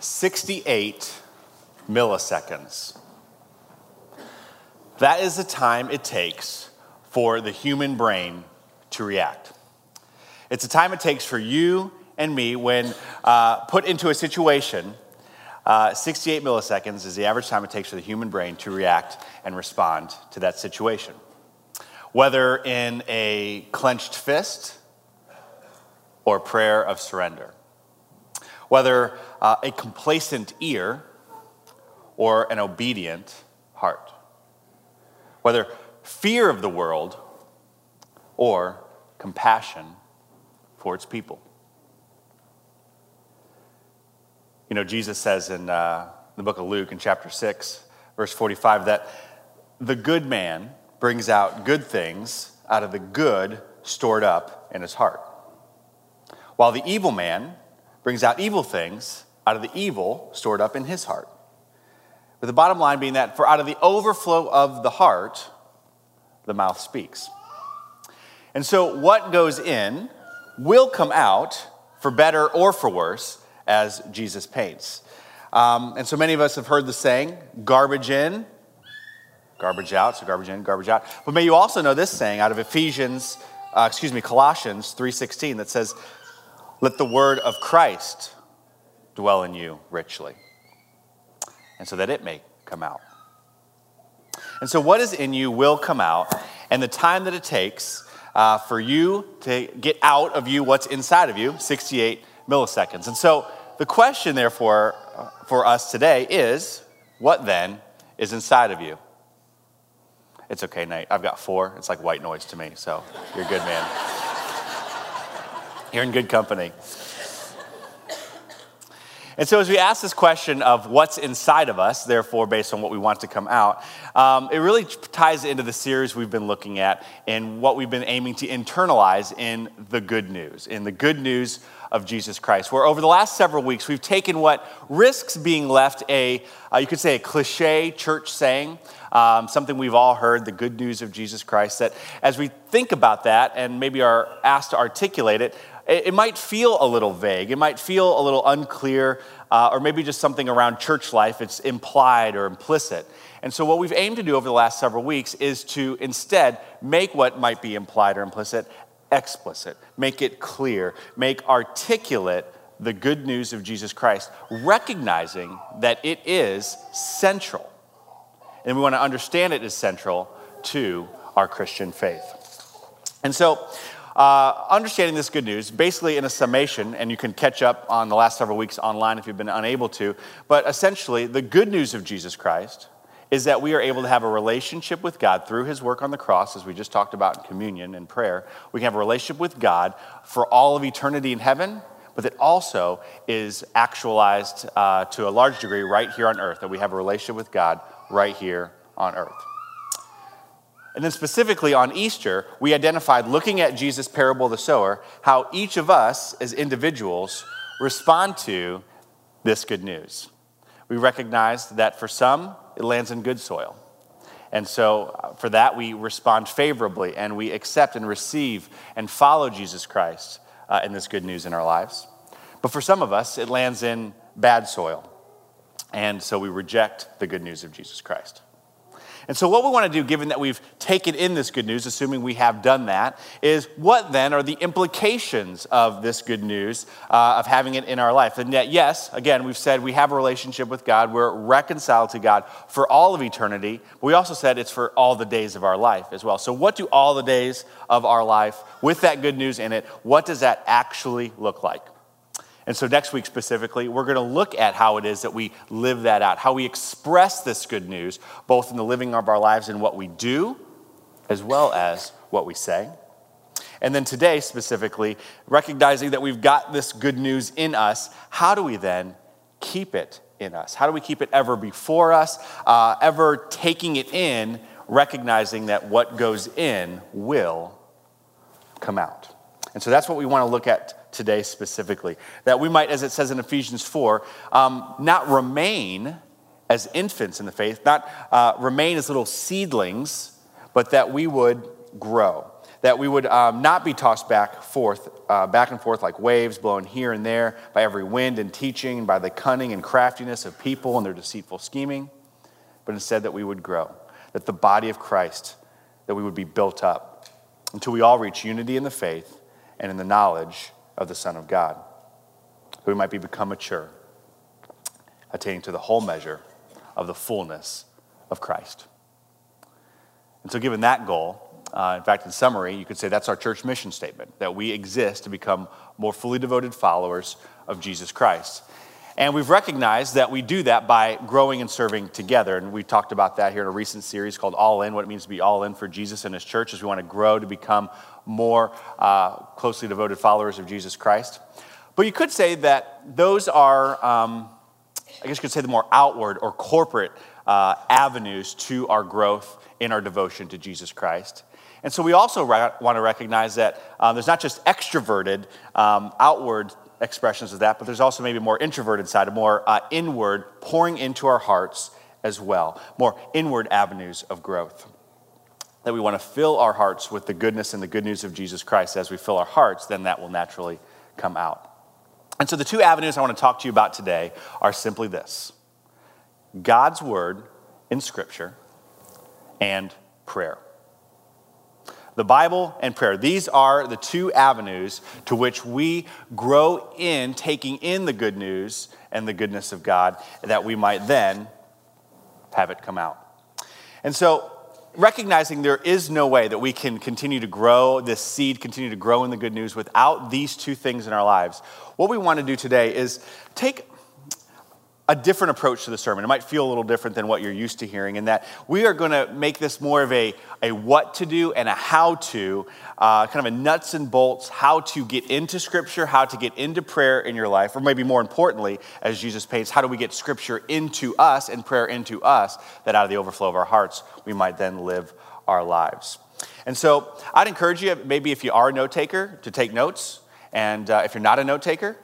68 milliseconds. That is the time it takes for the human brain to react. It's the time it takes for you and me when uh, put into a situation. Uh, 68 milliseconds is the average time it takes for the human brain to react and respond to that situation. Whether in a clenched fist or prayer of surrender. Whether uh, a complacent ear or an obedient heart. Whether fear of the world or compassion for its people. You know, Jesus says in uh, the book of Luke in chapter 6, verse 45, that the good man brings out good things out of the good stored up in his heart, while the evil man brings out evil things out of the evil stored up in his heart. But the bottom line being that for out of the overflow of the heart, the mouth speaks. And so what goes in will come out for better or for worse as Jesus paints. Um, and so many of us have heard the saying, garbage in, garbage out, so garbage in, garbage out. But may you also know this saying out of Ephesians, uh, excuse me, Colossians 3.16 that says, let the word of Christ dwell in you richly and so that it may come out. And so, what is in you will come out, and the time that it takes uh, for you to get out of you what's inside of you 68 milliseconds. And so, the question, therefore, uh, for us today is what then is inside of you? It's okay, Nate. I've got four. It's like white noise to me, so you're good, man. You're in good company. And so, as we ask this question of what's inside of us, therefore, based on what we want to come out, um, it really ties into the series we've been looking at and what we've been aiming to internalize in the good news, in the good news of Jesus Christ. Where over the last several weeks, we've taken what risks being left a, uh, you could say, a cliche church saying, um, something we've all heard, the good news of Jesus Christ, that as we think about that and maybe are asked to articulate it, it, might feel a little vague. It might feel a little unclear, uh, or maybe just something around church life. It's implied or implicit. And so, what we've aimed to do over the last several weeks is to instead make what might be implied or implicit explicit, make it clear, make articulate the good news of Jesus Christ, recognizing that it is central. And we want to understand it as central to our Christian faith. And so, uh, understanding this good news, basically in a summation, and you can catch up on the last several weeks online if you've been unable to, but essentially, the good news of Jesus Christ is that we are able to have a relationship with God through his work on the cross, as we just talked about in communion and prayer. We can have a relationship with God for all of eternity in heaven, but that also is actualized uh, to a large degree right here on earth, that we have a relationship with God right here on earth. And then, specifically on Easter, we identified, looking at Jesus' parable of the sower, how each of us as individuals respond to this good news. We recognize that for some, it lands in good soil. And so, uh, for that, we respond favorably and we accept and receive and follow Jesus Christ uh, in this good news in our lives. But for some of us, it lands in bad soil. And so we reject the good news of Jesus Christ. And so, what we want to do, given that we've taken in this good news, assuming we have done that, is what then are the implications of this good news, uh, of having it in our life? And yet, yes, again, we've said we have a relationship with God, we're reconciled to God for all of eternity. But we also said it's for all the days of our life as well. So, what do all the days of our life, with that good news in it, what does that actually look like? And so, next week specifically, we're going to look at how it is that we live that out, how we express this good news, both in the living of our lives and what we do, as well as what we say. And then today, specifically, recognizing that we've got this good news in us, how do we then keep it in us? How do we keep it ever before us, uh, ever taking it in, recognizing that what goes in will come out? And so that's what we want to look at today specifically. That we might, as it says in Ephesians 4, um, not remain as infants in the faith, not uh, remain as little seedlings, but that we would grow. that we would um, not be tossed back forth, uh, back and forth like waves blown here and there by every wind and teaching, by the cunning and craftiness of people and their deceitful scheming, but instead that we would grow, that the body of Christ, that we would be built up until we all reach unity in the faith and in the knowledge of the Son of God, we might be become mature, attaining to the whole measure of the fullness of Christ. And so, given that goal, uh, in fact, in summary, you could say that's our church mission statement that we exist to become more fully devoted followers of Jesus Christ. And we've recognized that we do that by growing and serving together. And we've talked about that here in a recent series called All In, what it means to be all in for Jesus and his church as we want to grow to become more uh, closely devoted followers of Jesus Christ. But you could say that those are, um, I guess you could say, the more outward or corporate uh, avenues to our growth in our devotion to Jesus Christ. And so we also re- want to recognize that um, there's not just extroverted, um, outward expressions of that, but there's also maybe more introverted side, a more uh, inward pouring into our hearts as well, more inward avenues of growth. That we want to fill our hearts with the goodness and the good news of Jesus Christ. As we fill our hearts, then that will naturally come out. And so the two avenues I want to talk to you about today are simply this God's word in Scripture and prayer. The Bible and prayer. These are the two avenues to which we grow in taking in the good news and the goodness of God that we might then have it come out. And so, recognizing there is no way that we can continue to grow this seed, continue to grow in the good news without these two things in our lives, what we want to do today is take a different approach to the sermon. It might feel a little different than what you're used to hearing, in that we are going to make this more of a, a what to do and a how to, uh, kind of a nuts and bolts, how to get into Scripture, how to get into prayer in your life, or maybe more importantly, as Jesus paints, how do we get Scripture into us and prayer into us, that out of the overflow of our hearts, we might then live our lives. And so I'd encourage you, maybe if you are a note taker, to take notes. And uh, if you're not a note taker,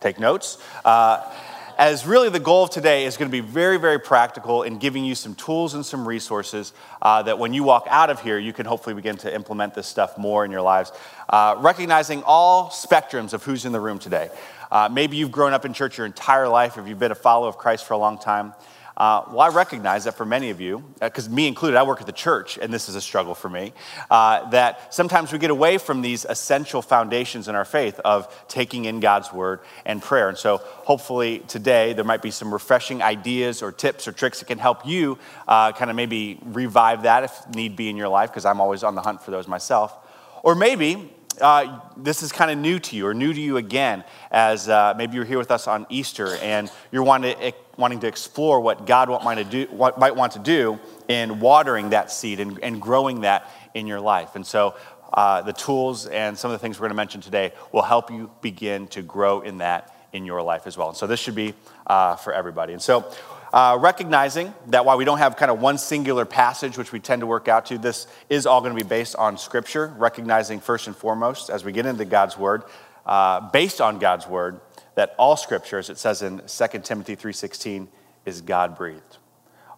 take notes. Uh, as really the goal of today is going to be very, very practical in giving you some tools and some resources uh, that when you walk out of here, you can hopefully begin to implement this stuff more in your lives. Uh, recognizing all spectrums of who's in the room today. Uh, maybe you've grown up in church your entire life, if you've been a follower of Christ for a long time. Uh, well, I recognize that for many of you, because uh, me included, I work at the church, and this is a struggle for me, uh, that sometimes we get away from these essential foundations in our faith of taking in God's word and prayer. And so, hopefully, today there might be some refreshing ideas or tips or tricks that can help you uh, kind of maybe revive that if need be in your life, because I'm always on the hunt for those myself. Or maybe uh, this is kind of new to you or new to you again, as uh, maybe you're here with us on Easter and you're wanting to, wanting to explore what God might, do, what might want to do in watering that seed and, and growing that in your life. And so uh, the tools and some of the things we're going to mention today will help you begin to grow in that in your life as well. And so this should be uh, for everybody. And so uh, recognizing that while we don't have kind of one singular passage which we tend to work out to, this is all going to be based on Scripture, recognizing first and foremost as we get into God's Word, uh, based on God's Word, that all Scripture, as it says in 2 Timothy 3.16, is God-breathed.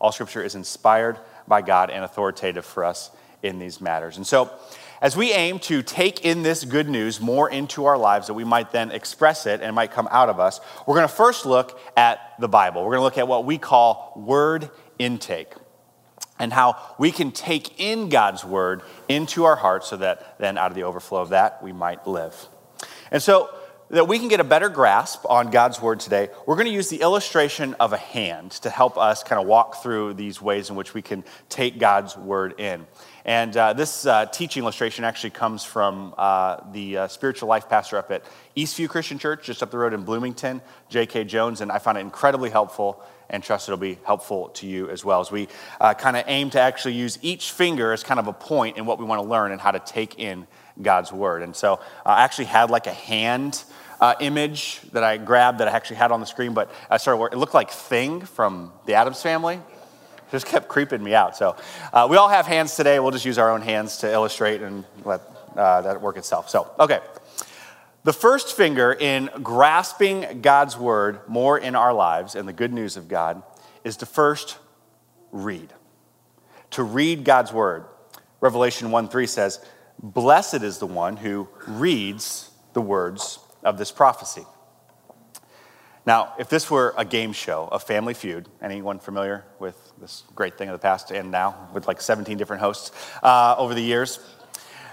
All Scripture is inspired by God and authoritative for us in these matters. And so as we aim to take in this good news more into our lives, that we might then express it and might come out of us, we're going to first look at the Bible. We're going to look at what we call word intake and how we can take in God's word into our hearts so that then out of the overflow of that, we might live. And so, that we can get a better grasp on God's word today, we're going to use the illustration of a hand to help us kind of walk through these ways in which we can take God's word in. And uh, this uh, teaching illustration actually comes from uh, the uh, spiritual life pastor up at Eastview Christian Church, just up the road in Bloomington, J.K. Jones, and I found it incredibly helpful and trust it'll be helpful to you as well as we uh, kind of aim to actually use each finger as kind of a point in what we want to learn and how to take in God's word. And so uh, I actually had like a hand uh, image that I grabbed that I actually had on the screen, but I started. It looked like Thing from the Addams family just kept creeping me out. So uh, we all have hands today. We'll just use our own hands to illustrate and let uh, that work itself. So, okay. The first finger in grasping God's word more in our lives and the good news of God is to first read. To read God's word. Revelation 1 3 says, Blessed is the one who reads the words of this prophecy. Now, if this were a game show, a family feud, anyone familiar with this great thing of the past and now with like 17 different hosts uh, over the years?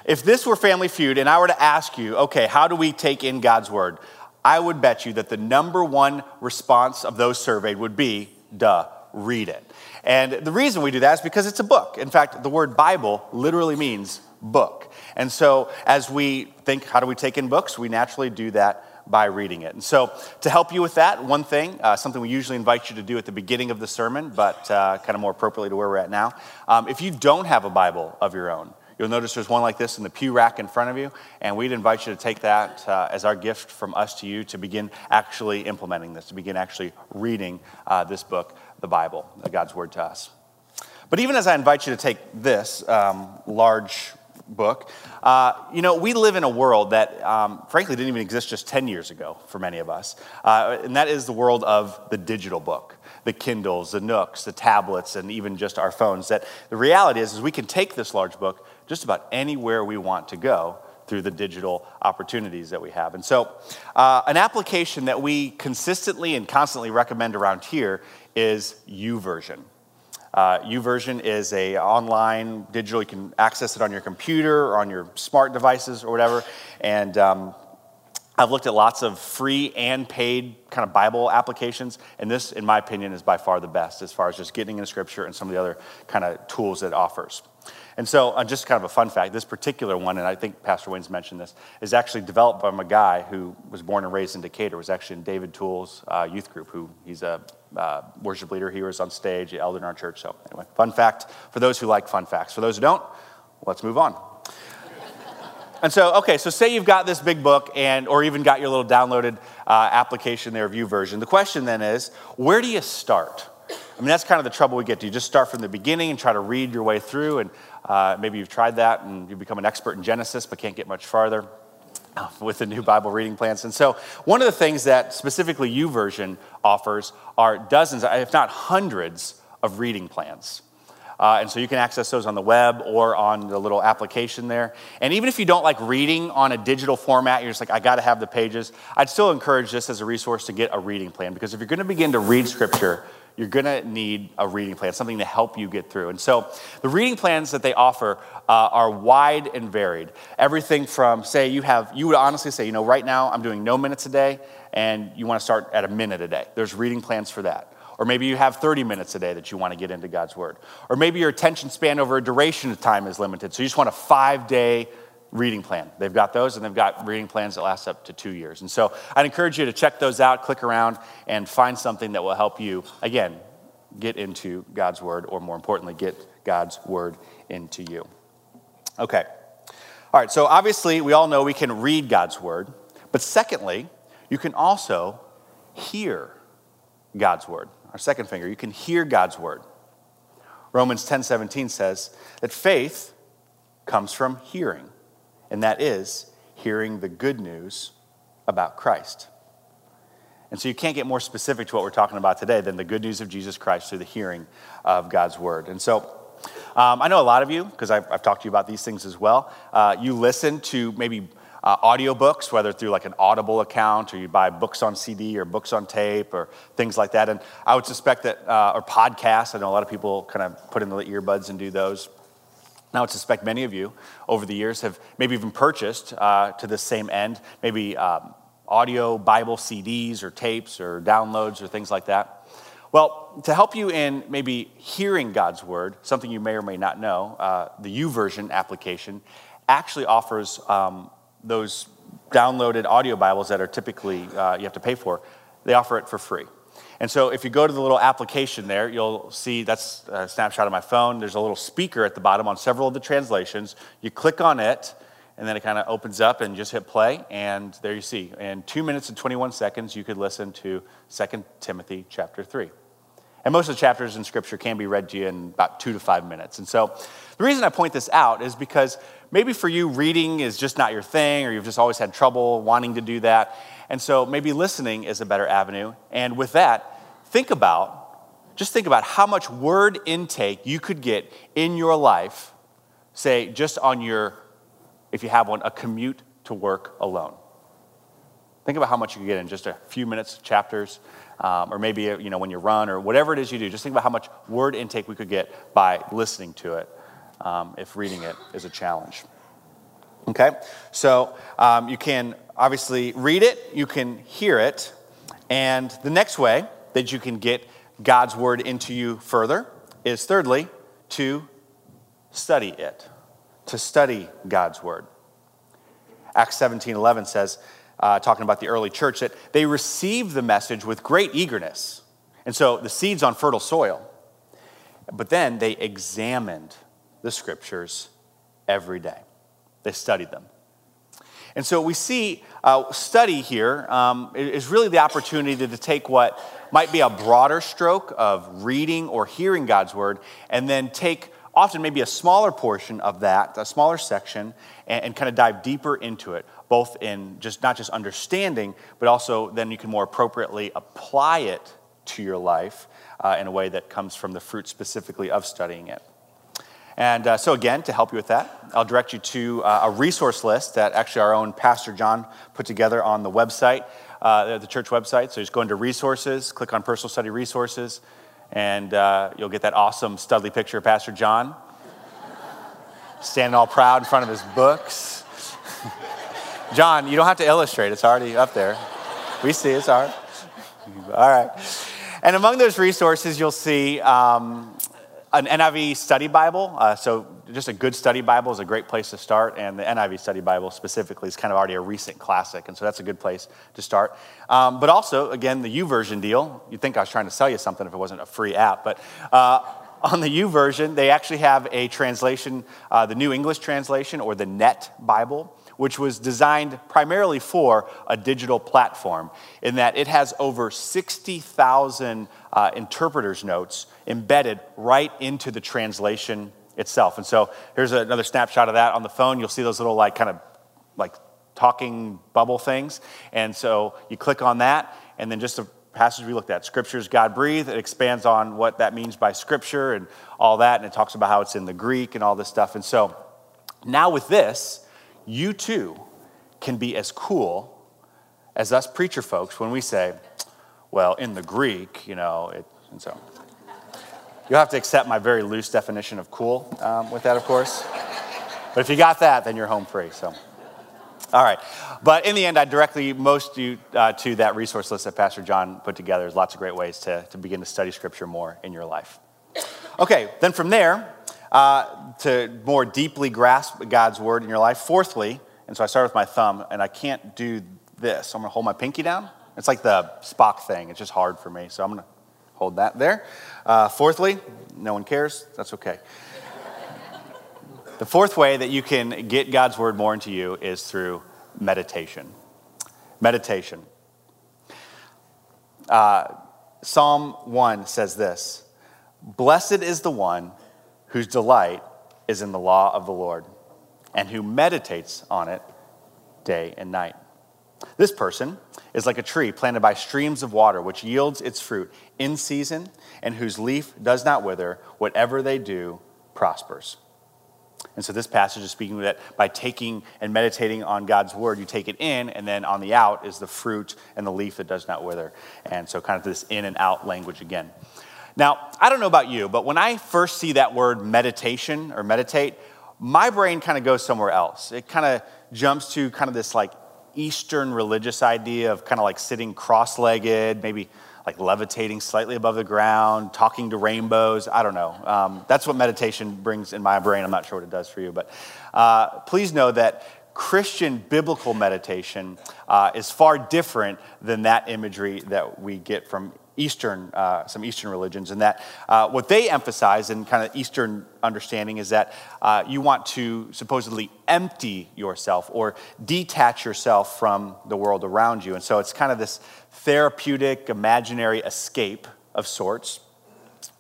If this were family feud and I were to ask you, okay, how do we take in God's word? I would bet you that the number one response of those surveyed would be, duh, read it. And the reason we do that is because it's a book. In fact, the word Bible literally means book. And so as we think, how do we take in books? We naturally do that by reading it. And so, to help you with that, one thing, uh, something we usually invite you to do at the beginning of the sermon, but uh, kind of more appropriately to where we're at now, um, if you don't have a Bible of your own, You'll notice there's one like this in the pew rack in front of you, and we'd invite you to take that uh, as our gift from us to you to begin actually implementing this, to begin actually reading uh, this book, the Bible, God's Word to us. But even as I invite you to take this um, large book. Uh, you know, we live in a world that, um, frankly, didn't even exist just 10 years ago for many of us. Uh, and that is the world of the digital book the Kindles, the Nooks, the tablets, and even just our phones. That the reality is, is we can take this large book just about anywhere we want to go through the digital opportunities that we have. And so, uh, an application that we consistently and constantly recommend around here is YouVersion. Uh, YouVersion is a online digital. You can access it on your computer or on your smart devices or whatever. And um, I've looked at lots of free and paid kind of Bible applications, and this, in my opinion, is by far the best as far as just getting into Scripture and some of the other kind of tools it offers. And so, uh, just kind of a fun fact this particular one, and I think Pastor Wayne's mentioned this, is actually developed by a guy who was born and raised in Decatur, was actually in David Toole's uh, youth group, who he's a uh, worship leader. He was on stage, elder in our church. So, anyway, fun fact for those who like fun facts. For those who don't, let's move on. And so, okay, so say you've got this big book and or even got your little downloaded uh, application there, YouVersion. The question then is, where do you start? I mean, that's kind of the trouble we get. Do you just start from the beginning and try to read your way through? And uh, maybe you've tried that and you become an expert in Genesis but can't get much farther with the new Bible reading plans. And so, one of the things that specifically YouVersion offers are dozens, if not hundreds, of reading plans. Uh, and so you can access those on the web or on the little application there. And even if you don't like reading on a digital format, you're just like, I got to have the pages, I'd still encourage this as a resource to get a reading plan because if you're going to begin to read scripture, you're going to need a reading plan, something to help you get through. And so the reading plans that they offer uh, are wide and varied. Everything from, say, you have, you would honestly say, you know, right now I'm doing no minutes a day, and you want to start at a minute a day. There's reading plans for that. Or maybe you have 30 minutes a day that you want to get into God's Word. Or maybe your attention span over a duration of time is limited. So you just want a five day reading plan. They've got those, and they've got reading plans that last up to two years. And so I'd encourage you to check those out, click around, and find something that will help you, again, get into God's Word, or more importantly, get God's Word into you. Okay. All right, so obviously, we all know we can read God's Word, but secondly, you can also hear God's Word. Our second finger, you can hear God's Word. Romans 10 17 says that faith comes from hearing and that is hearing the good news about Christ. And so you can't get more specific to what we're talking about today than the good news of Jesus Christ through the hearing of God's word. And so um, I know a lot of you, because I've, I've, talked to you about these things as well, uh, you listen to maybe uh, audiobooks, whether through like an Audible account or you buy books on CD or books on tape or things like that. And I would suspect that, uh, or podcasts, I know a lot of people kind of put in the earbuds and do those. Now, I would suspect many of you over the years have maybe even purchased uh, to the same end, maybe um, audio Bible CDs or tapes or downloads or things like that. Well, to help you in maybe hearing God's word, something you may or may not know, uh, the YouVersion application actually offers um, those downloaded audio Bibles that are typically uh, you have to pay for. They offer it for free. And so if you go to the little application there, you'll see that's a snapshot of my phone. There's a little speaker at the bottom on several of the translations. You click on it, and then it kind of opens up and just hit play, and there you see. In two minutes and 21 seconds, you could listen to 2 Timothy chapter 3. And most of the chapters in Scripture can be read to you in about two to five minutes. And so the reason I point this out is because maybe for you, reading is just not your thing, or you've just always had trouble wanting to do that. And so maybe listening is a better avenue. And with that, think about, just think about how much word intake you could get in your life, say, just on your if you have one, a commute to work alone. Think about how much you could get in just a few minutes, chapters, um, or maybe you know when you run or whatever it is you do. Just think about how much word intake we could get by listening to it, um, if reading it is a challenge. Okay, so um, you can obviously read it, you can hear it, and the next way that you can get God's word into you further is thirdly to study it, to study God's word. Acts 17 11 says, uh, talking about the early church, that they received the message with great eagerness. And so the seeds on fertile soil. But then they examined the scriptures every day, they studied them. And so we see uh, study here um, is really the opportunity to take what might be a broader stroke of reading or hearing God's word and then take often maybe a smaller portion of that, a smaller section, and, and kind of dive deeper into it, both in just not just understanding, but also then you can more appropriately apply it to your life uh, in a way that comes from the fruit specifically of studying it. And uh, so, again, to help you with that, I'll direct you to uh, a resource list that actually our own Pastor John put together on the website, uh, the church website. So, just go into resources, click on personal study resources, and uh, you'll get that awesome Studley picture of Pastor John standing all proud in front of his books. John, you don't have to illustrate, it's already up there. We see it's all right. All right. And among those resources, you'll see um, an NIV study Bible. Uh, so, just a good study Bible is a great place to start. And the NIV study Bible specifically is kind of already a recent classic. And so, that's a good place to start. Um, but also, again, the YouVersion deal. You'd think I was trying to sell you something if it wasn't a free app. But uh, on the YouVersion, they actually have a translation, uh, the New English translation or the Net Bible which was designed primarily for a digital platform, in that it has over 60,000 uh, interpreters' notes embedded right into the translation itself. And so here's another snapshot of that on the phone. You'll see those little, like, kind of like talking bubble things. And so you click on that, and then just a passage we looked at scriptures god breathed it expands on what that means by scripture and all that and it talks about how it's in the greek and all this stuff and so now with this you too can be as cool as us preacher folks when we say, well, in the Greek, you know, it, and so. You'll have to accept my very loose definition of cool um, with that, of course. But if you got that, then you're home free. So, all right. But in the end, I directly most you uh, to that resource list that Pastor John put together. There's lots of great ways to, to begin to study Scripture more in your life. Okay, then from there, uh, to more deeply grasp God's word in your life. Fourthly, and so I start with my thumb, and I can't do this. So I'm going to hold my pinky down. It's like the Spock thing, it's just hard for me. So I'm going to hold that there. Uh, fourthly, no one cares. That's okay. the fourth way that you can get God's word more into you is through meditation. Meditation. Uh, Psalm 1 says this Blessed is the one whose delight is in the law of the Lord, and who meditates on it day and night. This person is like a tree planted by streams of water, which yields its fruit in season, and whose leaf does not wither. Whatever they do prospers. And so this passage is speaking that by taking and meditating on God's word, you take it in, and then on the out is the fruit and the leaf that does not wither. And so, kind of this in and out language again. Now, I don't know about you, but when I first see that word meditation or meditate, my brain kind of goes somewhere else. It kind of jumps to kind of this like Eastern religious idea of kind of like sitting cross legged, maybe like levitating slightly above the ground, talking to rainbows. I don't know. Um, that's what meditation brings in my brain. I'm not sure what it does for you, but uh, please know that Christian biblical meditation uh, is far different than that imagery that we get from Eastern, uh, some Eastern religions, and that uh, what they emphasize in kind of Eastern understanding is that uh, you want to supposedly empty yourself or detach yourself from the world around you. And so it's kind of this therapeutic, imaginary escape of sorts.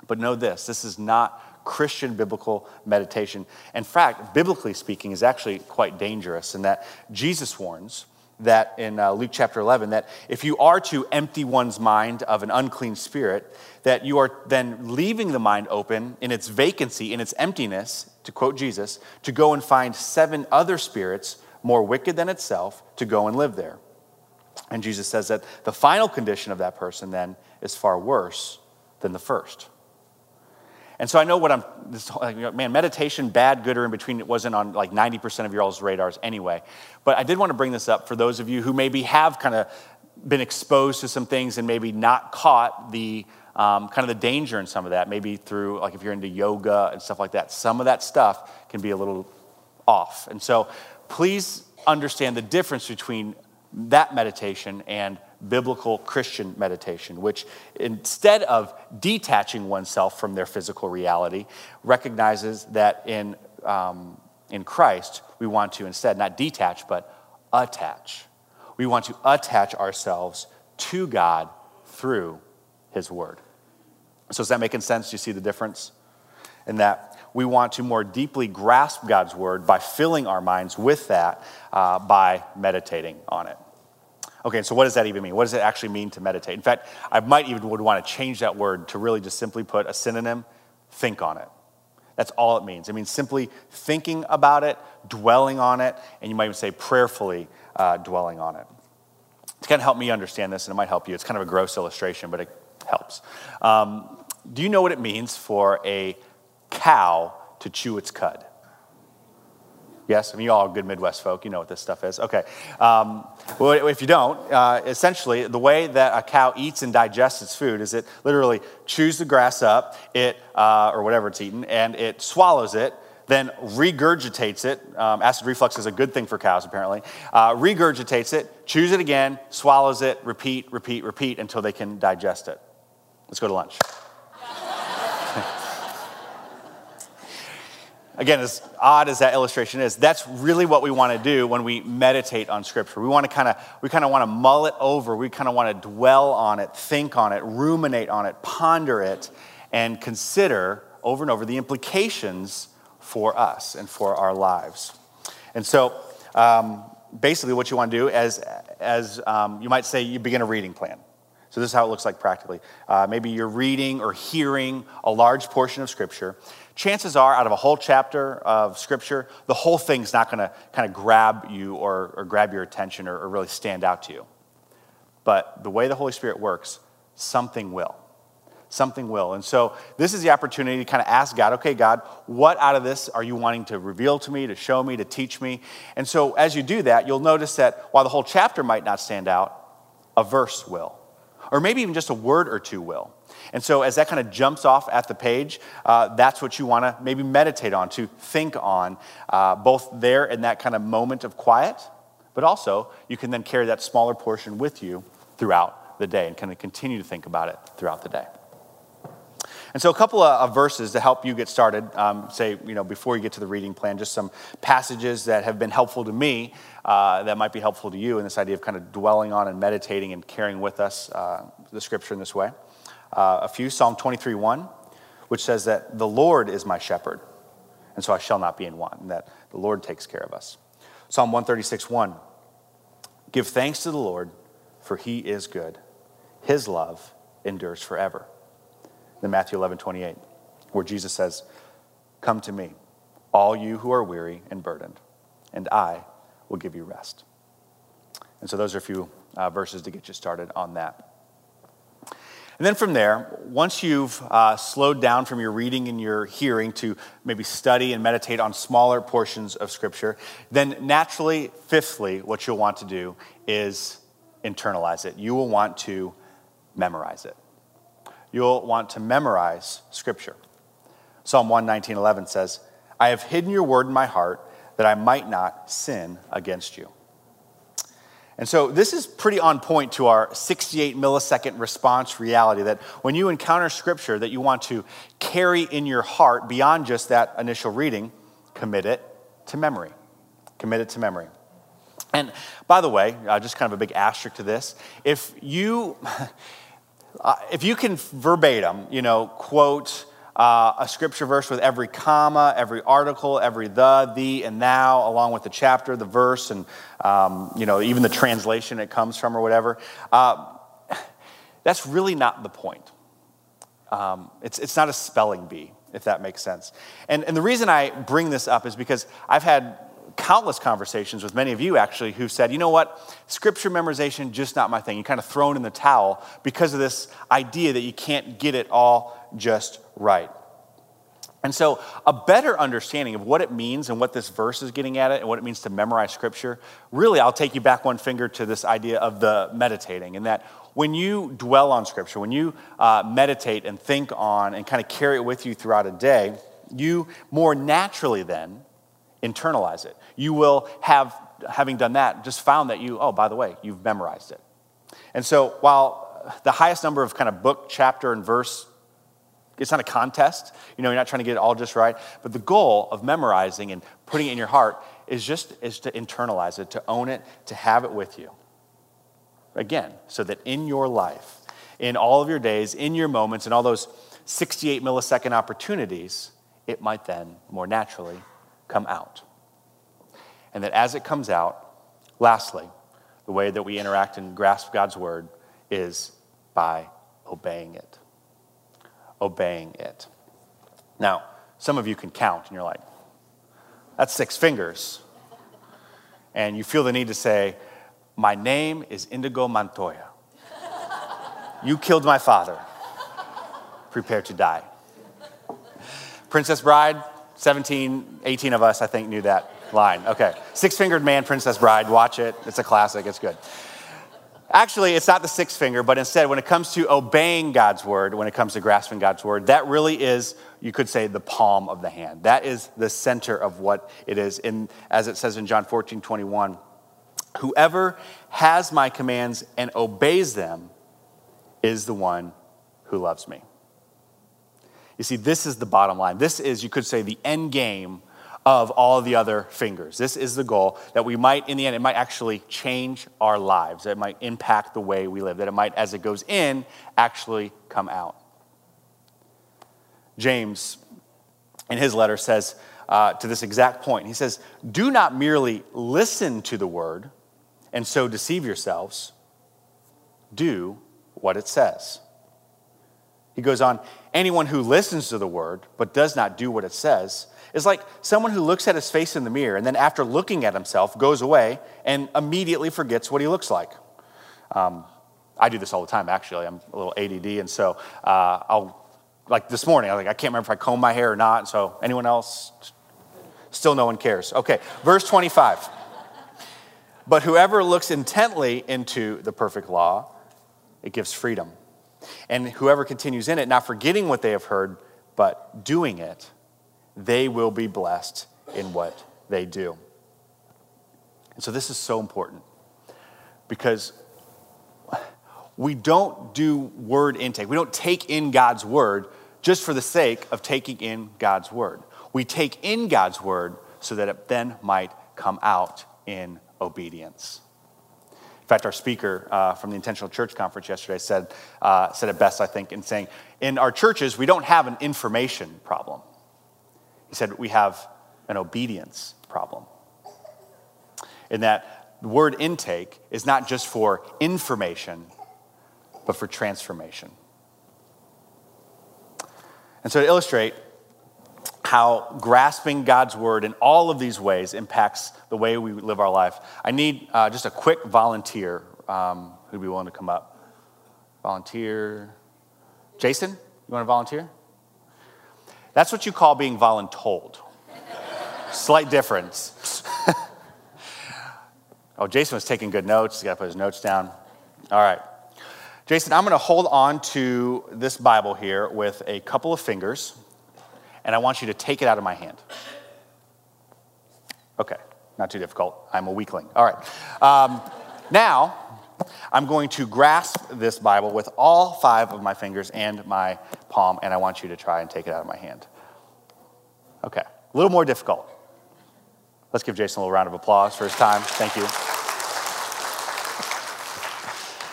But know this this is not Christian biblical meditation. In fact, biblically speaking, is actually quite dangerous in that Jesus warns that in uh, Luke chapter 11, that if you are to empty one's mind of an unclean spirit, that you are then leaving the mind open in its vacancy, in its emptiness, to quote Jesus, to go and find seven other spirits more wicked than itself to go and live there. And Jesus says that the final condition of that person then is far worse than the first. And so I know what I'm, this, man, meditation, bad, good, or in between, it wasn't on like 90% of your all's radars anyway. But I did want to bring this up for those of you who maybe have kind of been exposed to some things and maybe not caught the um, kind of the danger in some of that, maybe through, like if you're into yoga and stuff like that, some of that stuff can be a little off. And so please understand the difference between that meditation and biblical Christian meditation, which instead of detaching oneself from their physical reality, recognizes that in, um, in Christ, we want to instead not detach, but attach. We want to attach ourselves to God through His Word. So, is that making sense? Do you see the difference? In that we want to more deeply grasp God's Word by filling our minds with that uh, by meditating on it. Okay, so what does that even mean? What does it actually mean to meditate? In fact, I might even would want to change that word to really just simply put a synonym, think on it. That's all it means. It means simply thinking about it, dwelling on it, and you might even say prayerfully uh, dwelling on it. To kind of help me understand this, and it might help you. It's kind of a gross illustration, but it helps. Um, do you know what it means for a cow to chew its cud? Yes, I mean, you all good Midwest folk. You know what this stuff is. Okay. Um, well, if you don't, uh, essentially, the way that a cow eats and digests its food is it literally chews the grass up, it uh, or whatever it's eaten, and it swallows it, then regurgitates it. Um, acid reflux is a good thing for cows, apparently. Uh, regurgitates it, chews it again, swallows it, repeat, repeat, repeat until they can digest it. Let's go to lunch. Again, as odd as that illustration is, that's really what we want to do when we meditate on Scripture. We want to kind of, we kind of want to mull it over. We kind of want to dwell on it, think on it, ruminate on it, ponder it, and consider over and over the implications for us and for our lives. And so, um, basically, what you want to do, as, as um, you might say, you begin a reading plan. So, this is how it looks like practically. Uh, maybe you're reading or hearing a large portion of Scripture chances are, out of a whole chapter of scripture, the whole thing's not going to kind of grab you or, or grab your attention or, or really stand out to you. But the way the Holy Spirit works, something will. Something will. And so this is the opportunity to kind of ask God, okay, God, what out of this are you wanting to reveal to me, to show me, to teach me? And so as you do that, you'll notice that while the whole chapter might not stand out, a verse will. Or maybe even just a word or two will. And so, as that kind of jumps off at the page, uh, that's what you want to maybe meditate on, to think on, uh, both there in that kind of moment of quiet, but also you can then carry that smaller portion with you throughout the day and kind of continue to think about it throughout the day. And so, a couple of, verses to help you get started. Um, say, you know, before you get to the reading plan, just some passages that have been helpful to me uh, that might be helpful to you in this idea of kind of dwelling on and meditating and carrying with us uh, the scripture in this way uh, a few Psalm 23 1, which says that the Lord is my shepherd, and so I shall not be in want, and that the Lord takes care of us. Psalm 136 1, give thanks to the Lord, for he is good. His love endures forever. Then Matthew 11 28, where Jesus says, Come to me, all you who are weary and burdened, and I will give you rest. And so those are a few uh, verses to get you started on that. And then from there, once you've uh, slowed down from your reading and your hearing to maybe study and meditate on smaller portions of Scripture, then naturally, fifthly, what you'll want to do is internalize it. You will want to memorize it. You'll want to memorize Scripture. Psalm 119, 11 says, I have hidden your word in my heart that I might not sin against you. And so this is pretty on point to our 68 millisecond response reality that when you encounter scripture that you want to carry in your heart beyond just that initial reading, commit it to memory. Commit it to memory. And by the way, uh, just kind of a big asterisk to this, if you, uh, if you can verbatim, you know, quote uh, a scripture verse with every comma, every article, every the, the, and thou, along with the chapter, the verse, and um, you know even the translation it comes from or whatever. Uh, that's really not the point. Um, it's, it's not a spelling bee, if that makes sense. And, and the reason I bring this up is because I've had countless conversations with many of you actually who've said, you know what, scripture memorization, just not my thing. You kind of thrown in the towel because of this idea that you can't get it all just right. And so, a better understanding of what it means and what this verse is getting at it and what it means to memorize scripture, really, I'll take you back one finger to this idea of the meditating, and that when you dwell on scripture, when you uh, meditate and think on and kind of carry it with you throughout a day, you more naturally then internalize it. You will have, having done that, just found that you, oh, by the way, you've memorized it. And so, while the highest number of kind of book, chapter, and verse it's not a contest. You know, you're not trying to get it all just right. But the goal of memorizing and putting it in your heart is just is to internalize it, to own it, to have it with you. Again, so that in your life, in all of your days, in your moments, in all those 68 millisecond opportunities, it might then more naturally come out. And that as it comes out, lastly, the way that we interact and grasp God's word is by obeying it obeying it. Now, some of you can count and you're like, that's six fingers. And you feel the need to say, My name is Inigo Montoya. You killed my father. Prepare to die. Princess Bride, 17, 18 of us, I think, knew that line. Okay. Six fingered man, Princess Bride. Watch it. It's a classic. It's good. Actually, it's not the sixth finger, but instead, when it comes to obeying God's word, when it comes to grasping God's word, that really is, you could say, the palm of the hand. That is the center of what it is. In, as it says in John 14, 21, whoever has my commands and obeys them is the one who loves me. You see, this is the bottom line. This is, you could say, the end game of all the other fingers. This is the goal that we might, in the end, it might actually change our lives. that It might impact the way we live, that it might, as it goes in, actually come out. James, in his letter, says uh, to this exact point, he says, Do not merely listen to the word and so deceive yourselves, do what it says. He goes on, anyone who listens to the word but does not do what it says is like someone who looks at his face in the mirror and then, after looking at himself, goes away and immediately forgets what he looks like. Um, I do this all the time, actually. I'm a little ADD, and so uh, I'll, like this morning, I, like, I can't remember if I combed my hair or not. So, anyone else? Still, no one cares. Okay, verse 25. But whoever looks intently into the perfect law, it gives freedom. And whoever continues in it, not forgetting what they have heard, but doing it, they will be blessed in what they do. And so this is so important because we don't do word intake. We don't take in God's word just for the sake of taking in God's word. We take in God's word so that it then might come out in obedience. In fact, our speaker uh, from the Intentional Church Conference yesterday said, uh, said it best, I think, in saying, in our churches, we don't have an information problem. He said, We have an obedience problem. In that the word intake is not just for information, but for transformation. And so, to illustrate how grasping God's word in all of these ways impacts the way we live our life, I need uh, just a quick volunteer um, who'd be willing to come up. Volunteer. Jason, you want to volunteer? That's what you call being voluntold. Slight difference. oh, Jason was taking good notes. He's got to put his notes down. All right. Jason, I'm going to hold on to this Bible here with a couple of fingers, and I want you to take it out of my hand. Okay, not too difficult. I'm a weakling. All right. Um, now, I'm going to grasp this Bible with all five of my fingers and my palm, and I want you to try and take it out of my hand. Okay, a little more difficult. Let's give Jason a little round of applause for his time. Thank you.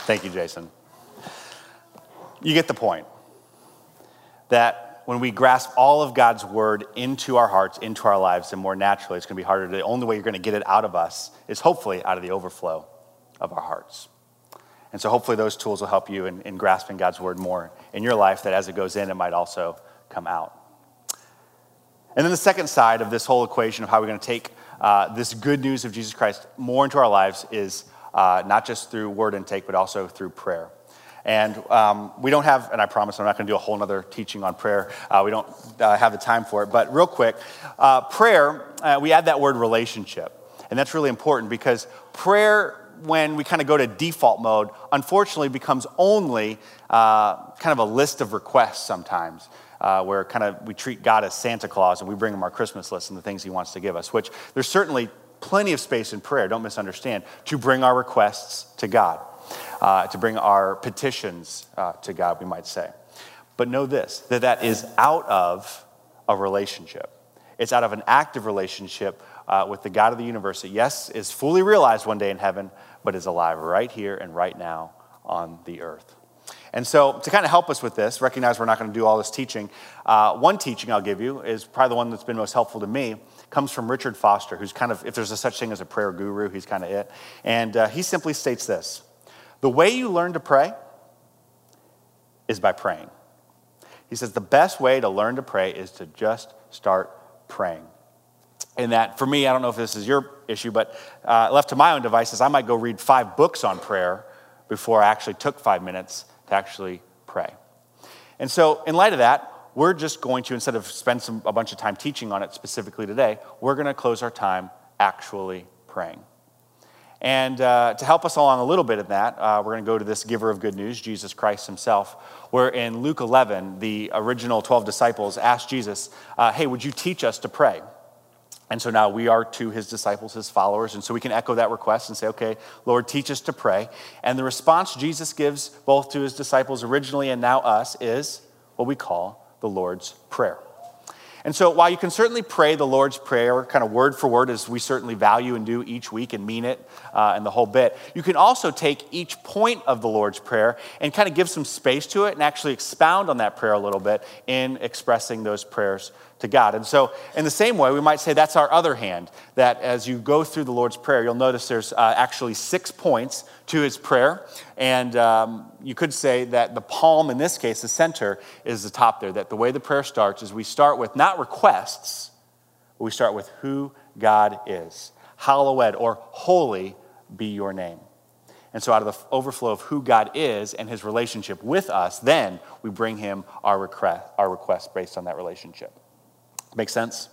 Thank you, Jason. You get the point that when we grasp all of God's word into our hearts, into our lives, and more naturally, it's going to be harder. The only way you're going to get it out of us is hopefully out of the overflow of our hearts. And so hopefully those tools will help you in, in grasping God's word more in your life, that as it goes in, it might also come out. And then the second side of this whole equation of how we're going to take uh, this good news of Jesus Christ more into our lives is uh, not just through word intake, but also through prayer. And um, we don't have, and I promise I'm not going to do a whole other teaching on prayer. Uh, we don't uh, have the time for it. But real quick, uh, prayer, uh, we add that word relationship. And that's really important because prayer when we kind of go to default mode, unfortunately becomes only uh, kind of a list of requests sometimes. Uh, where kind of we treat God as Santa Claus and we bring him our Christmas list and the things he wants to give us, which there's certainly plenty of space in prayer, don't misunderstand, to bring our requests to God, uh, to bring our petitions uh, to God, we might say. But know this that that is out of a relationship. It's out of an active relationship uh, with the God of the universe that, yes, is fully realized one day in heaven, but is alive right here and right now on the earth. And so, to kind of help us with this, recognize we're not going to do all this teaching. Uh, one teaching I'll give you is probably the one that's been most helpful to me. Comes from Richard Foster, who's kind of, if there's a such thing as a prayer guru, he's kind of it. And uh, he simply states this The way you learn to pray is by praying. He says the best way to learn to pray is to just start praying. And that, for me, I don't know if this is your issue, but uh, left to my own devices, I might go read five books on prayer before I actually took five minutes to actually pray. And so, in light of that, we're just going to, instead of spend some, a bunch of time teaching on it specifically today, we're going to close our time actually praying. And uh, to help us along a little bit of that, uh, we're going to go to this giver of good news, Jesus Christ himself, where in Luke 11, the original 12 disciples asked Jesus, uh, Hey, would you teach us to pray? And so now we are to his disciples, his followers. And so we can echo that request and say, okay, Lord, teach us to pray. And the response Jesus gives both to his disciples originally and now us is what we call the Lord's Prayer. And so, while you can certainly pray the Lord's Prayer, kind of word for word, as we certainly value and do each week and mean it uh, and the whole bit, you can also take each point of the Lord's Prayer and kind of give some space to it and actually expound on that prayer a little bit in expressing those prayers to God. And so, in the same way, we might say that's our other hand, that as you go through the Lord's Prayer, you'll notice there's uh, actually six points to his prayer. And um, you could say that the palm, in this case, the center, is the top there. That the way the prayer starts is we start with not requests, but we start with who God is. Hallowed or holy be your name. And so, out of the overflow of who God is and his relationship with us, then we bring him our request, our request based on that relationship. Make sense?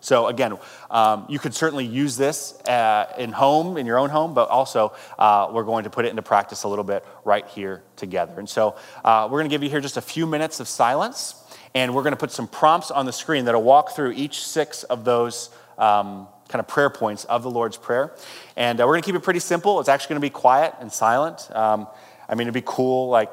So, again, um, you could certainly use this uh, in home, in your own home, but also uh, we're going to put it into practice a little bit right here together. And so, uh, we're going to give you here just a few minutes of silence, and we're going to put some prompts on the screen that'll walk through each six of those. Um, kind of prayer points of the Lord's Prayer. And uh, we're going to keep it pretty simple. It's actually going to be quiet and silent. Um, I mean, it'd be cool, like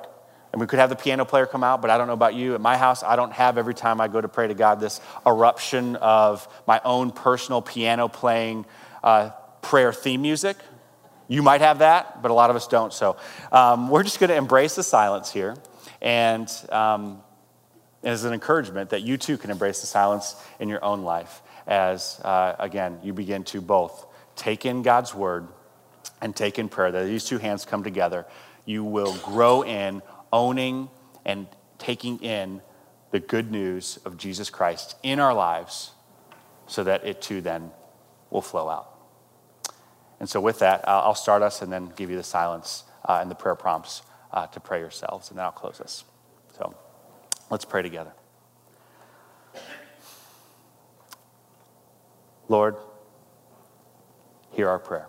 and we could have the piano player come out, but I don't know about you. At my house, I don't have every time I go to pray to God this eruption of my own personal piano playing uh, prayer theme music. You might have that, but a lot of us don't. So um, we're just going to embrace the silence here. And um, as an encouragement that you too can embrace the silence in your own life as, uh, again, you begin to both take in God's word and take in prayer. That these two hands come together. You will grow in owning and taking in the good news of Jesus Christ in our lives so that it too then will flow out. And so, with that, I'll start us and then give you the silence uh, and the prayer prompts uh, to pray yourselves, and then I'll close us. So, let's pray together. Lord, hear our prayer.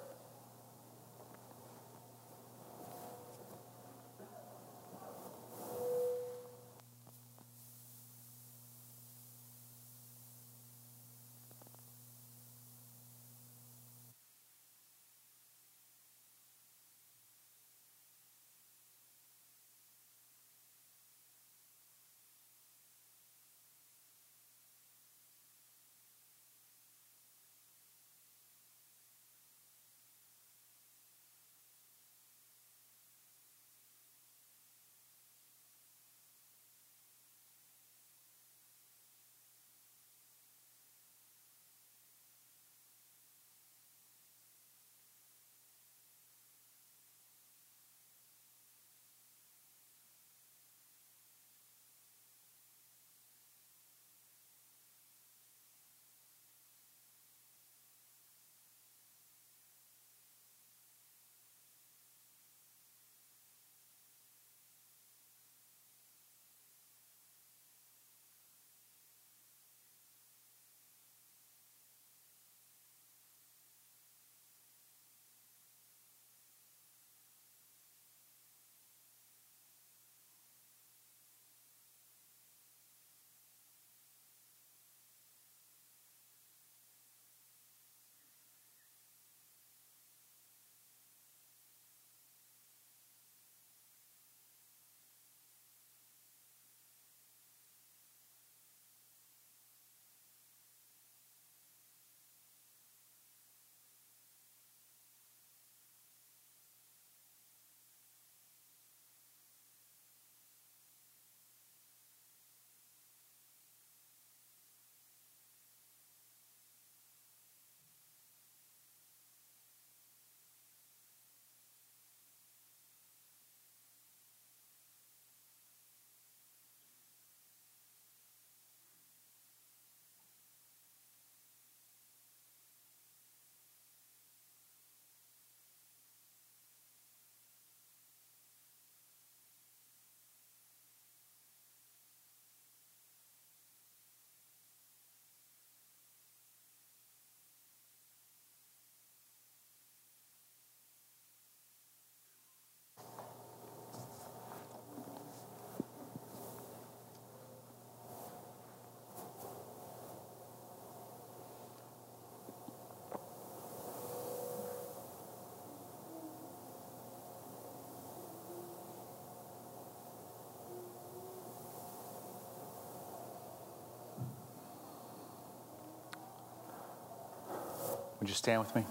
Would you stand with me?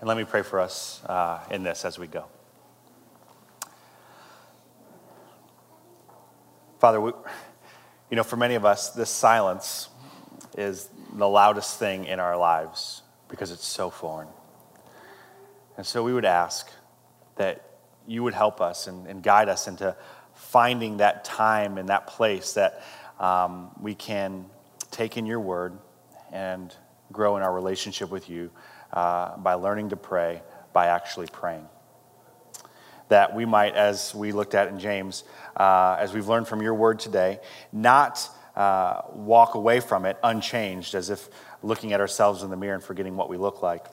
And let me pray for us uh, in this as we go. Father, we, you know, for many of us, this silence is the loudest thing in our lives because it's so foreign. And so we would ask that you would help us and, and guide us into finding that time and that place that um, we can take in your word and grow in our relationship with you uh, by learning to pray, by actually praying. That we might, as we looked at in James, uh, as we've learned from your word today, not uh, walk away from it unchanged, as if looking at ourselves in the mirror and forgetting what we look like,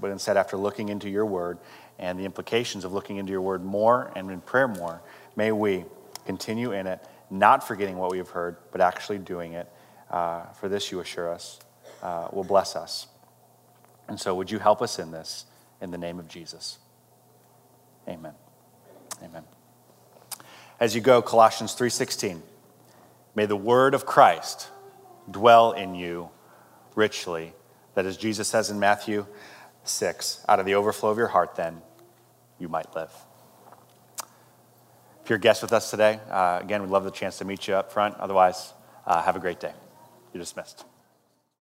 but instead, after looking into your word and the implications of looking into your word more and in prayer more, may we continue in it, not forgetting what we have heard, but actually doing it. Uh, for this, you assure us, uh, will bless us. And so, would you help us in this in the name of Jesus? Amen. Amen. As you go, Colossians 3:16. May the word of Christ dwell in you richly. That as Jesus says in Matthew 6, out of the overflow of your heart, then you might live. If you're a guest with us today, uh, again, we'd love the chance to meet you up front. Otherwise, uh, have a great day. You're dismissed.